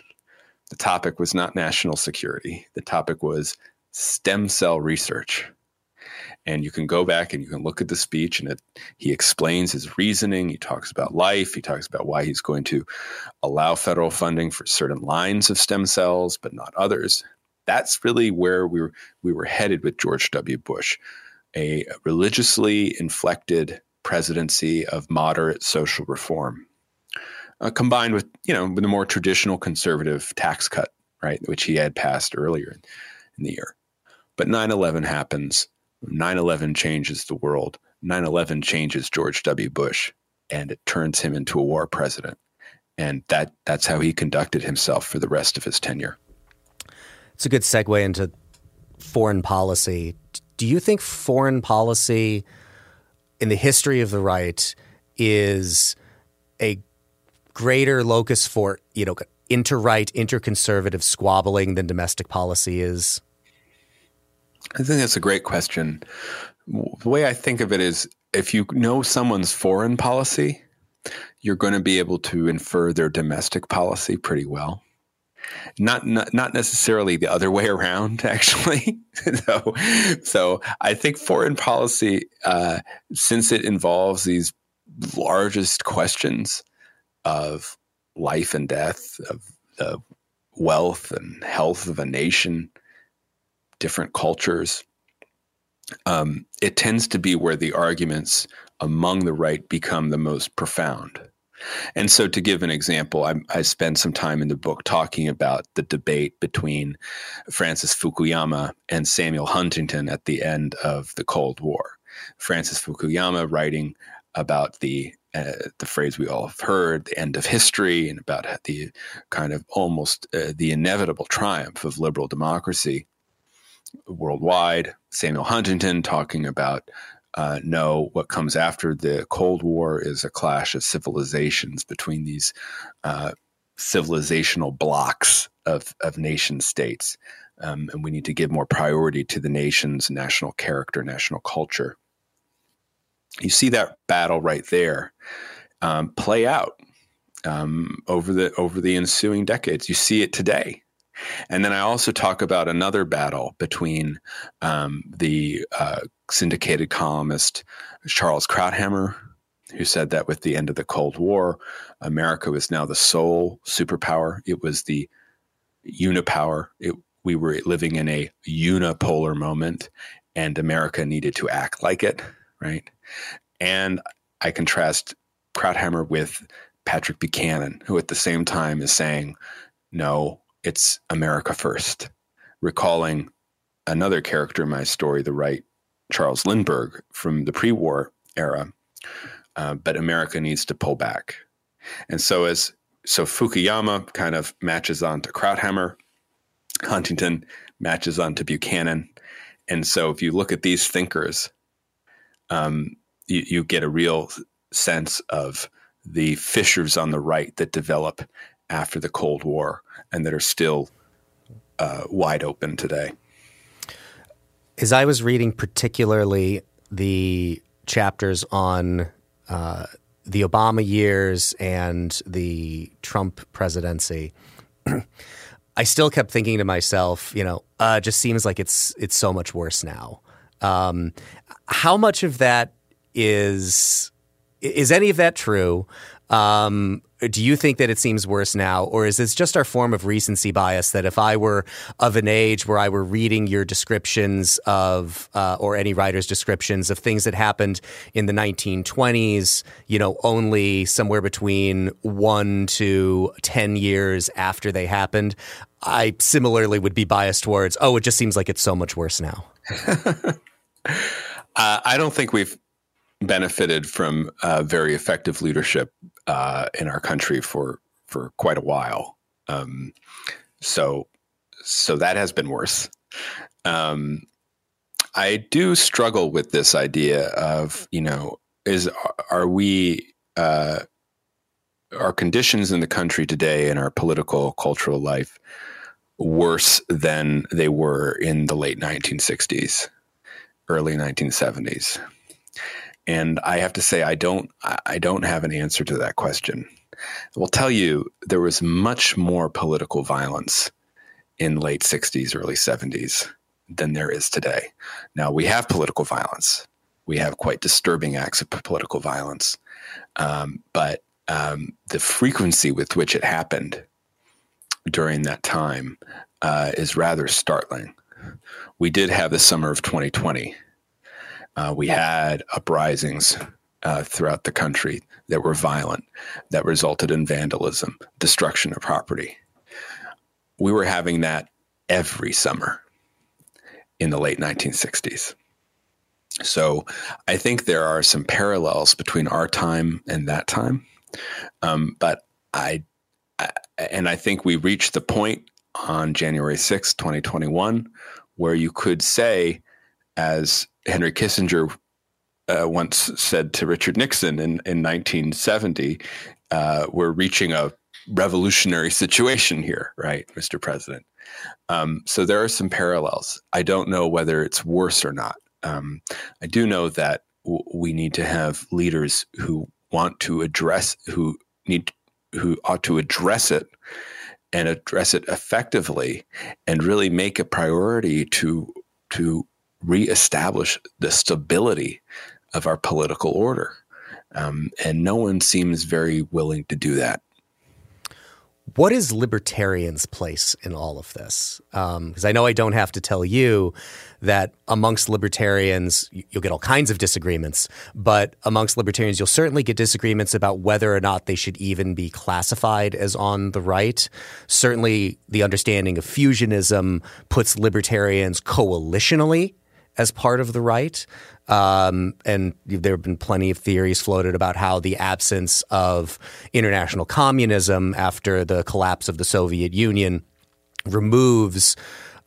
the topic was not national security. The topic was stem cell research. And you can go back and you can look at the speech, and it, he explains his reasoning. He talks about life. He talks about why he's going to allow federal funding for certain lines of stem cells, but not others. That's really where we were, we were headed with George W. Bush, a religiously inflected presidency of moderate social reform uh, combined with you know with a more traditional conservative tax cut, right, which he had passed earlier in, in the year. But 9/11 happens. 9/11 changes the world. 9/11 changes George W. Bush, and it turns him into a war president. And that that's how he conducted himself for the rest of his tenure. It's a good segue into foreign policy. Do you think foreign policy in the history of the right is a greater locus for you know inter-right, inter-conservative squabbling than domestic policy is? I think that's a great question. The way I think of it is if you know someone's foreign policy, you're going to be able to infer their domestic policy pretty well. Not not, not necessarily the other way around, actually. so, so I think foreign policy, uh, since it involves these largest questions, of life and death, of the wealth and health of a nation, different cultures. Um, it tends to be where the arguments among the right become the most profound. And so, to give an example, I, I spend some time in the book talking about the debate between Francis Fukuyama and Samuel Huntington at the end of the Cold War. Francis Fukuyama writing about the uh, the phrase we all have heard, the end of history, and about the kind of almost uh, the inevitable triumph of liberal democracy worldwide. Samuel Huntington talking about uh, no, what comes after the Cold War is a clash of civilizations between these uh, civilizational blocs of, of nation states. Um, and we need to give more priority to the nation's national character, national culture you see that battle right there um, play out um, over the over the ensuing decades. You see it today. And then I also talk about another battle between um, the uh, syndicated columnist Charles Krauthammer, who said that with the end of the Cold War, America was now the sole superpower. It was the unipower. It, we were living in a unipolar moment, and America needed to act like it right? And I contrast Krauthammer with Patrick Buchanan, who at the same time is saying, no, it's America first, recalling another character in my story, the right Charles Lindbergh from the pre war era. Uh, but America needs to pull back. And so as so Fukuyama kind of matches on to Krauthammer, Huntington matches on to Buchanan. And so if you look at these thinkers, um, you, you get a real sense of the fissures on the right that develop after the Cold War and that are still uh, wide open today. As I was reading, particularly the chapters on uh, the Obama years and the Trump presidency, I still kept thinking to myself, you know, uh, it just seems like it's it's so much worse now. Um, how much of that is is any of that true? Um, do you think that it seems worse now, or is this just our form of recency bias that if I were of an age where I were reading your descriptions of, uh, or any writer's descriptions of things that happened in the 1920s, you know, only somewhere between one to 10 years after they happened, I similarly would be biased towards, oh, it just seems like it's so much worse now? uh, I don't think we've benefited from uh, very effective leadership uh, in our country for for quite a while. Um, so so that has been worse. Um, I do struggle with this idea of you know is are we uh, our conditions in the country today in our political cultural life worse than they were in the late 1960s, early 1970s. And I have to say, I don't, I don't have an answer to that question. I will tell you, there was much more political violence in late 60s, early 70s than there is today. Now we have political violence. We have quite disturbing acts of political violence, um, but um, the frequency with which it happened during that time uh, is rather startling. We did have the summer of 2020 uh, we had uprisings uh, throughout the country that were violent, that resulted in vandalism, destruction of property. We were having that every summer in the late 1960s. So I think there are some parallels between our time and that time. Um, but I, I, and I think we reached the point on January 6, 2021, where you could say, as Henry Kissinger uh, once said to Richard Nixon in, in 1970, uh, we're reaching a revolutionary situation here, right, Mr. President? Um, so there are some parallels. I don't know whether it's worse or not. Um, I do know that w- we need to have leaders who want to address, who need, who ought to address it and address it effectively and really make a priority to to reestablish the stability of our political order. Um, and no one seems very willing to do that. What is libertarians' place in all of this? Because um, I know I don't have to tell you that amongst libertarians, you'll get all kinds of disagreements, but amongst libertarians, you'll certainly get disagreements about whether or not they should even be classified as on the right. Certainly, the understanding of fusionism puts libertarians coalitionally as part of the right. Um, and there have been plenty of theories floated about how the absence of international communism after the collapse of the Soviet Union removes,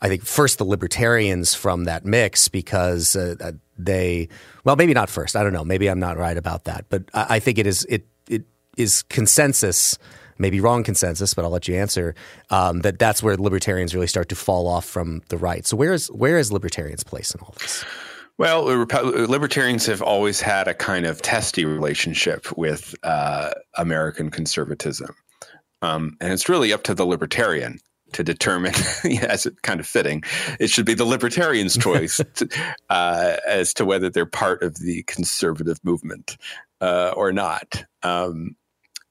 I think, first the libertarians from that mix because uh, uh they, well, maybe not first. I don't know. Maybe I'm not right about that, but I, I think it is it it is consensus maybe wrong consensus, but I'll let you answer. Um, that that's where libertarians really start to fall off from the right. So where is where is libertarians' place in all this? Well, libertarians have always had a kind of testy relationship with uh, American conservatism, um, and it's really up to the libertarian to determine, as it kind of fitting, it should be the libertarian's choice to, uh, as to whether they're part of the conservative movement uh, or not. Um,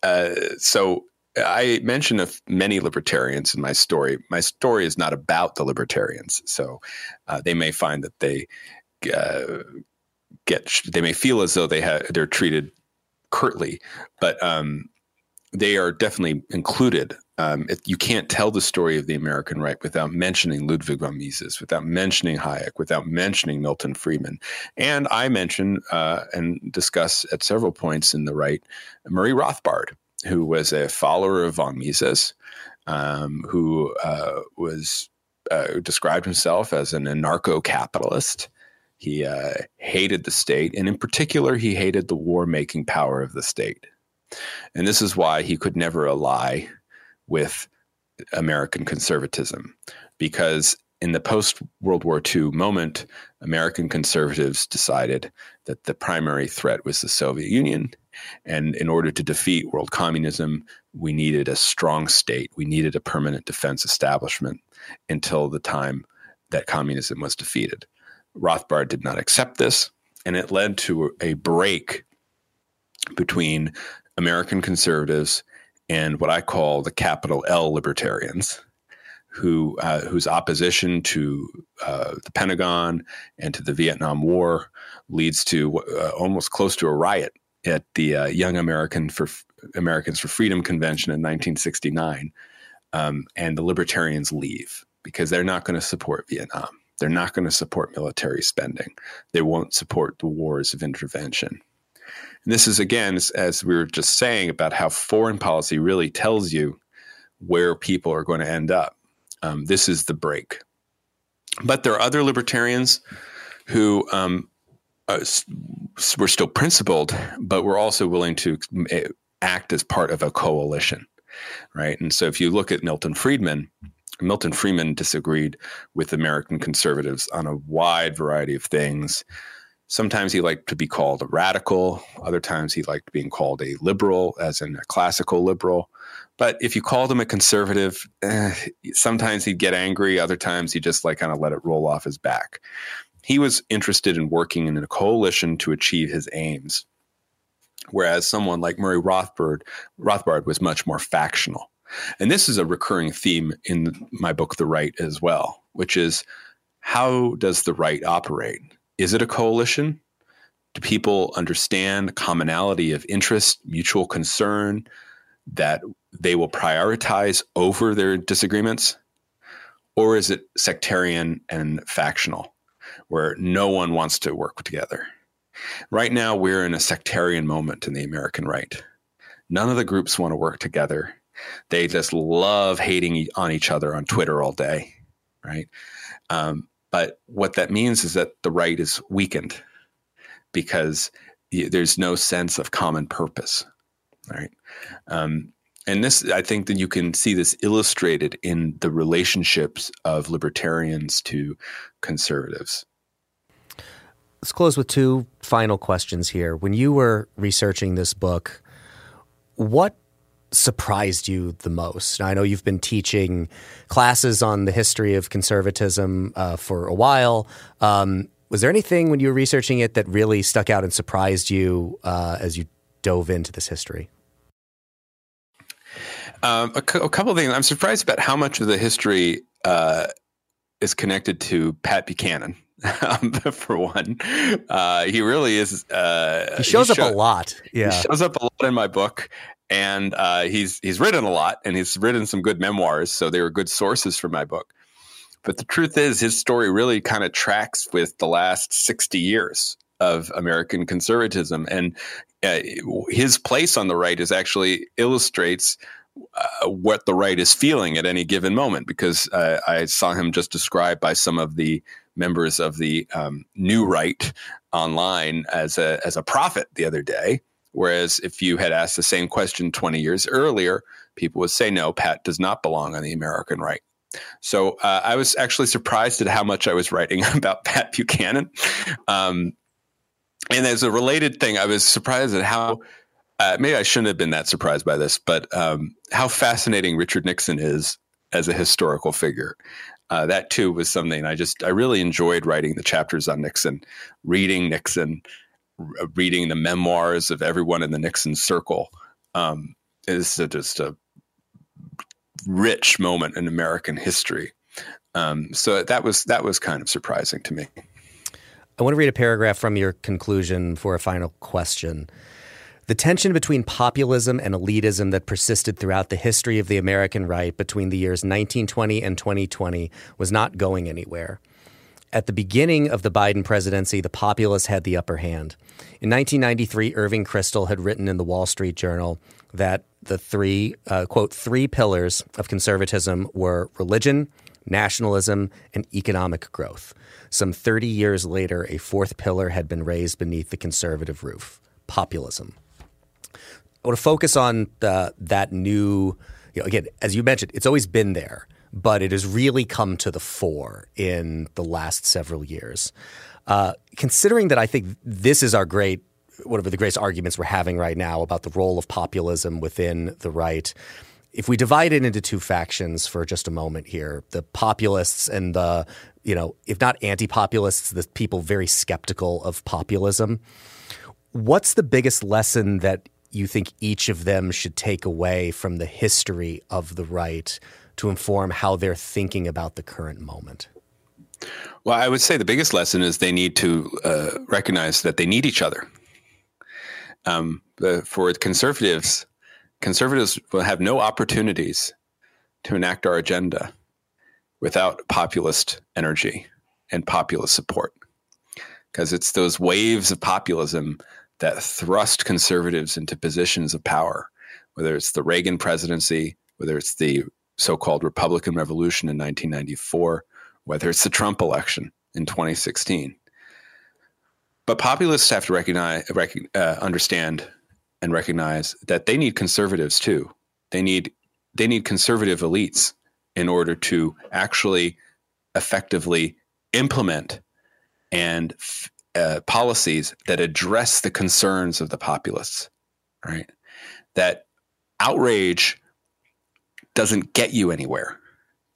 uh, so I mention of many libertarians in my story. My story is not about the libertarians, so uh, they may find that they uh, get they may feel as though they have they're treated curtly, but um, they are definitely included. Um, it, you can't tell the story of the American right without mentioning Ludwig von Mises, without mentioning Hayek, without mentioning Milton Friedman. And I mention uh, and discuss at several points in the right Murray Rothbard, who was a follower of von Mises, um, who uh, was uh, described himself as an anarcho-capitalist. He uh, hated the state, and in particular, he hated the war-making power of the state. And this is why he could never ally with American conservatism, because in the post World War II moment, American conservatives decided that the primary threat was the Soviet Union And in order to defeat world communism, we needed a strong state. We needed a permanent defense establishment until the time that communism was defeated. Rothbard did not accept this, and it led to a break between American conservatives and what I call the capital L libertarians, who uh, whose opposition to uh, the Pentagon and to the Vietnam War leads to uh, almost close to a riot at the uh, Young American for Americans for Freedom convention in 1969, um, and the libertarians leave because they're not going to support Vietnam. They're not going to support military spending. They won't support the wars of intervention. And this is again, as, we were just saying about how foreign policy really tells you where people are going to end up. Um, this is the break. But there are other libertarians who um, uh, were still principled, but were also willing to eh, act as part of a coalition, right? And so if you look at Milton Friedman, Milton Friedman disagreed with American conservatives on a wide variety of things. Sometimes he liked to be called a radical. Other times he liked being called a liberal, as in a classical liberal. But if you called him a conservative, eh, sometimes he'd get angry. Other times he just like kind of let it roll off his back. He was interested in working in a coalition to achieve his aims, whereas someone like Murray Rothbard, Rothbard was much more factional. And this is a recurring theme in my book, The Right, as well, which is how does the right operate? Is it a coalition? Do people understand commonality of interest, mutual concern that they will prioritize over their disagreements? Or is it sectarian and factional, where no one wants to work together? Right now, we're in a sectarian moment in the American right. None of the groups want to work together. They just love hating on each other on Twitter all day, right? Um, but what that means is that the right is weakened because there's no sense of common purpose, right? Um, and this, I think that you can see this illustrated in the relationships of libertarians to conservatives. Let's close with two final questions here. When you were researching this book, what surprised you the most? Now, I know you've been teaching classes on the history of conservatism uh, for a while. Um, was there anything when you were researching it that really stuck out and surprised you uh, as you dove into this history? Um, a, cu- a, couple of things. I'm surprised about how much of the history uh, is connected to Pat Buchanan. For one, uh, he really is. Uh, he shows he up a lot. Yeah, he shows up a lot in my book, and uh, he's he's written a lot, and he's written some good memoirs, so they were good sources for my book. But the truth is, his story really kind of tracks with the last sixty years of American conservatism, and uh, his place on the right is actually illustrates uh, what the right is feeling at any given moment because uh, I saw him just described by some of the members of the um, new right online as a as a prophet the other day. Whereas if you had asked the same question 20 years earlier, people would say, no, Pat does not belong on the American right. So uh, I was actually surprised at how much I was writing about Pat Buchanan. Um, and as a related thing, I was surprised at how uh, maybe I shouldn't have been that surprised by this, but um, how fascinating Richard Nixon is as a historical figure. Uh, that too was something I just I really enjoyed writing the chapters on Nixon, reading Nixon, reading the memoirs of everyone in the Nixon circle. Um, is just a rich moment in American history. Um, so that was that was kind of surprising to me. I want to read a paragraph from your conclusion for a final question. The tension between populism and elitism that persisted throughout the history of the American right between the years 1920 and 2020 was not going anywhere. At the beginning of the Biden presidency, the populists had the upper hand. In 1993, Irving Kristol had written in the Wall Street Journal that the three, uh, quote, three pillars of conservatism were religion, nationalism, and economic growth. Some 30 years later, a fourth pillar had been raised beneath the conservative roof populism. I want to focus on the, that new, you know, again, as you mentioned, it's always been there, but it has really come to the fore in the last several years. Uh, considering that I think this is our great of the greatest arguments we're having right now about the role of populism within the right. If we divide it into two factions for just a moment here, the populists and the, you know, if not anti populists, the people very skeptical of populism. What's the biggest lesson that you think each of them should take away from the history of the right to inform how they're thinking about the current moment? Well, I would say the biggest lesson is they need to uh, recognize that they need each other. Um, for conservatives, conservatives will have no opportunities to enact our agenda without populist energy and populist support. Because it's those waves of populism that thrust conservatives into positions of power, whether it's the Reagan presidency, whether it's the so called Republican Revolution in 1994, whether it's the Trump election in 2016. But populists have to recognize, uh, understand, and recognize that they need conservatives too. They need they need conservative elites in order to actually effectively implement and uh, policies that address the concerns of the populists. Right, that outrage doesn't get you anywhere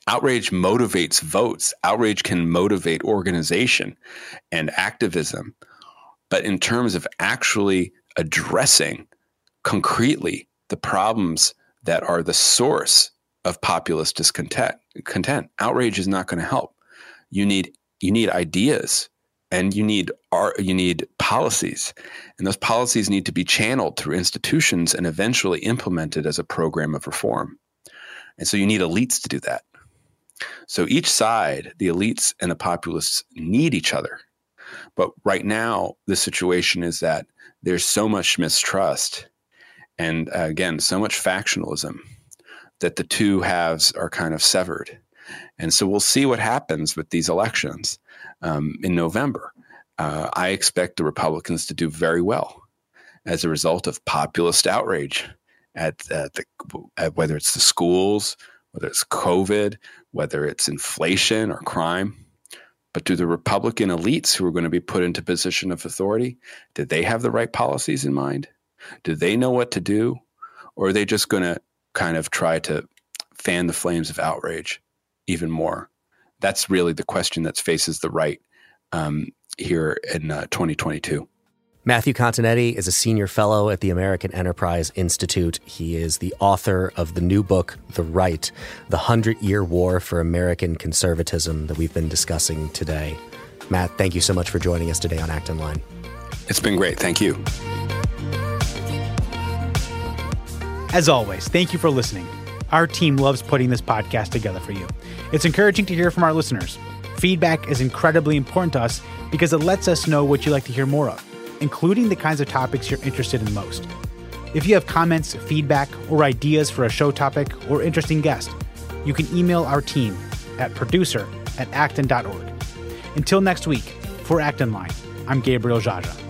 outrage motivates votes. Outrage can motivate organization and activism. But in terms of actually addressing concretely the problems that are the source of populist discontent, content, outrage is not going to help. You need you need ideas and you need you need policies and those policies need to be channeled through institutions and eventually implemented as a program of reform and so you need elites to do that so each side, the elites and the populists, need each other. But right now, the situation is that there's so much mistrust and uh, again, so much factionalism that the two halves are kind of severed. And so we'll see what happens with these elections um, in November. Uh, I expect the Republicans to do very well as a result of populist outrage at, at the at whether it's the schools, whether it's COVID, whether it's inflation or crime. But do the Republican elites who are going to be put into position of authority, did they have the right policies in mind? Do they know what to do? Or are they just going to kind of try to fan the flames of outrage even more? That's really the question that faces the right um, here in uh, 2022. Matthew Continetti is a senior fellow at the American Enterprise Institute. He is the author of the new book, The Right The Hundred Year War for American Conservatism, that we've been discussing today. Matt, thank you so much for joining us today on Acton Line. It's been great. Thank you. As always, thank you for listening. Our team loves putting this podcast together for you. It's encouraging to hear from our listeners. Feedback is incredibly important to us because it lets us know what you'd like to hear more of including the kinds of topics you're interested in most. If you have comments, feedback, or ideas for a show topic or interesting guest, you can email our team at producer at acton.org. Until next week, for Acton Line, I'm Gabriel Jaja.